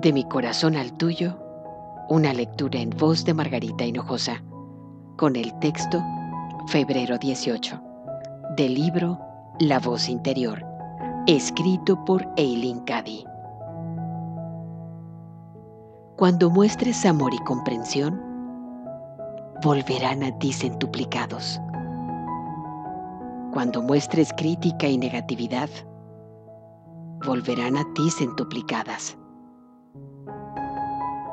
De mi corazón al tuyo, una lectura en voz de Margarita Hinojosa, con el texto Febrero 18, del libro La voz interior, escrito por Eileen Cady. Cuando muestres amor y comprensión, volverán a ti centuplicados. Cuando muestres crítica y negatividad, volverán a ti centuplicadas.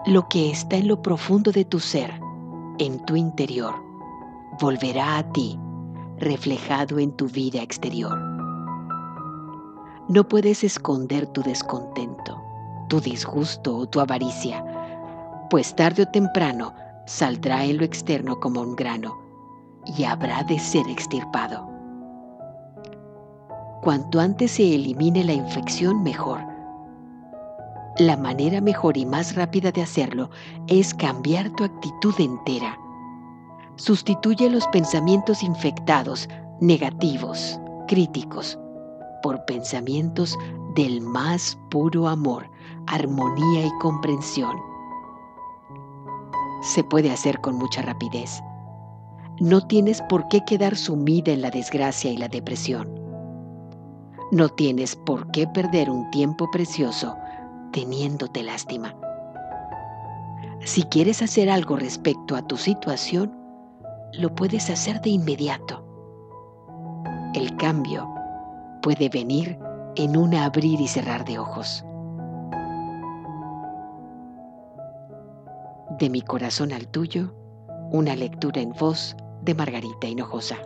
Lo que está en lo profundo de tu ser, en tu interior, volverá a ti, reflejado en tu vida exterior. No puedes esconder tu descontento, tu disgusto o tu avaricia, pues tarde o temprano saldrá en lo externo como un grano y habrá de ser extirpado. Cuanto antes se elimine la infección, mejor. La manera mejor y más rápida de hacerlo es cambiar tu actitud entera. Sustituye los pensamientos infectados, negativos, críticos, por pensamientos del más puro amor, armonía y comprensión se puede hacer con mucha rapidez. No tienes por qué quedar sumida en la desgracia y la depresión. No tienes por qué perder un tiempo precioso teniéndote lástima. Si quieres hacer algo respecto a tu situación, lo puedes hacer de inmediato. El cambio puede venir en un abrir y cerrar de ojos. De mi corazón al tuyo, una lectura en voz de Margarita Hinojosa.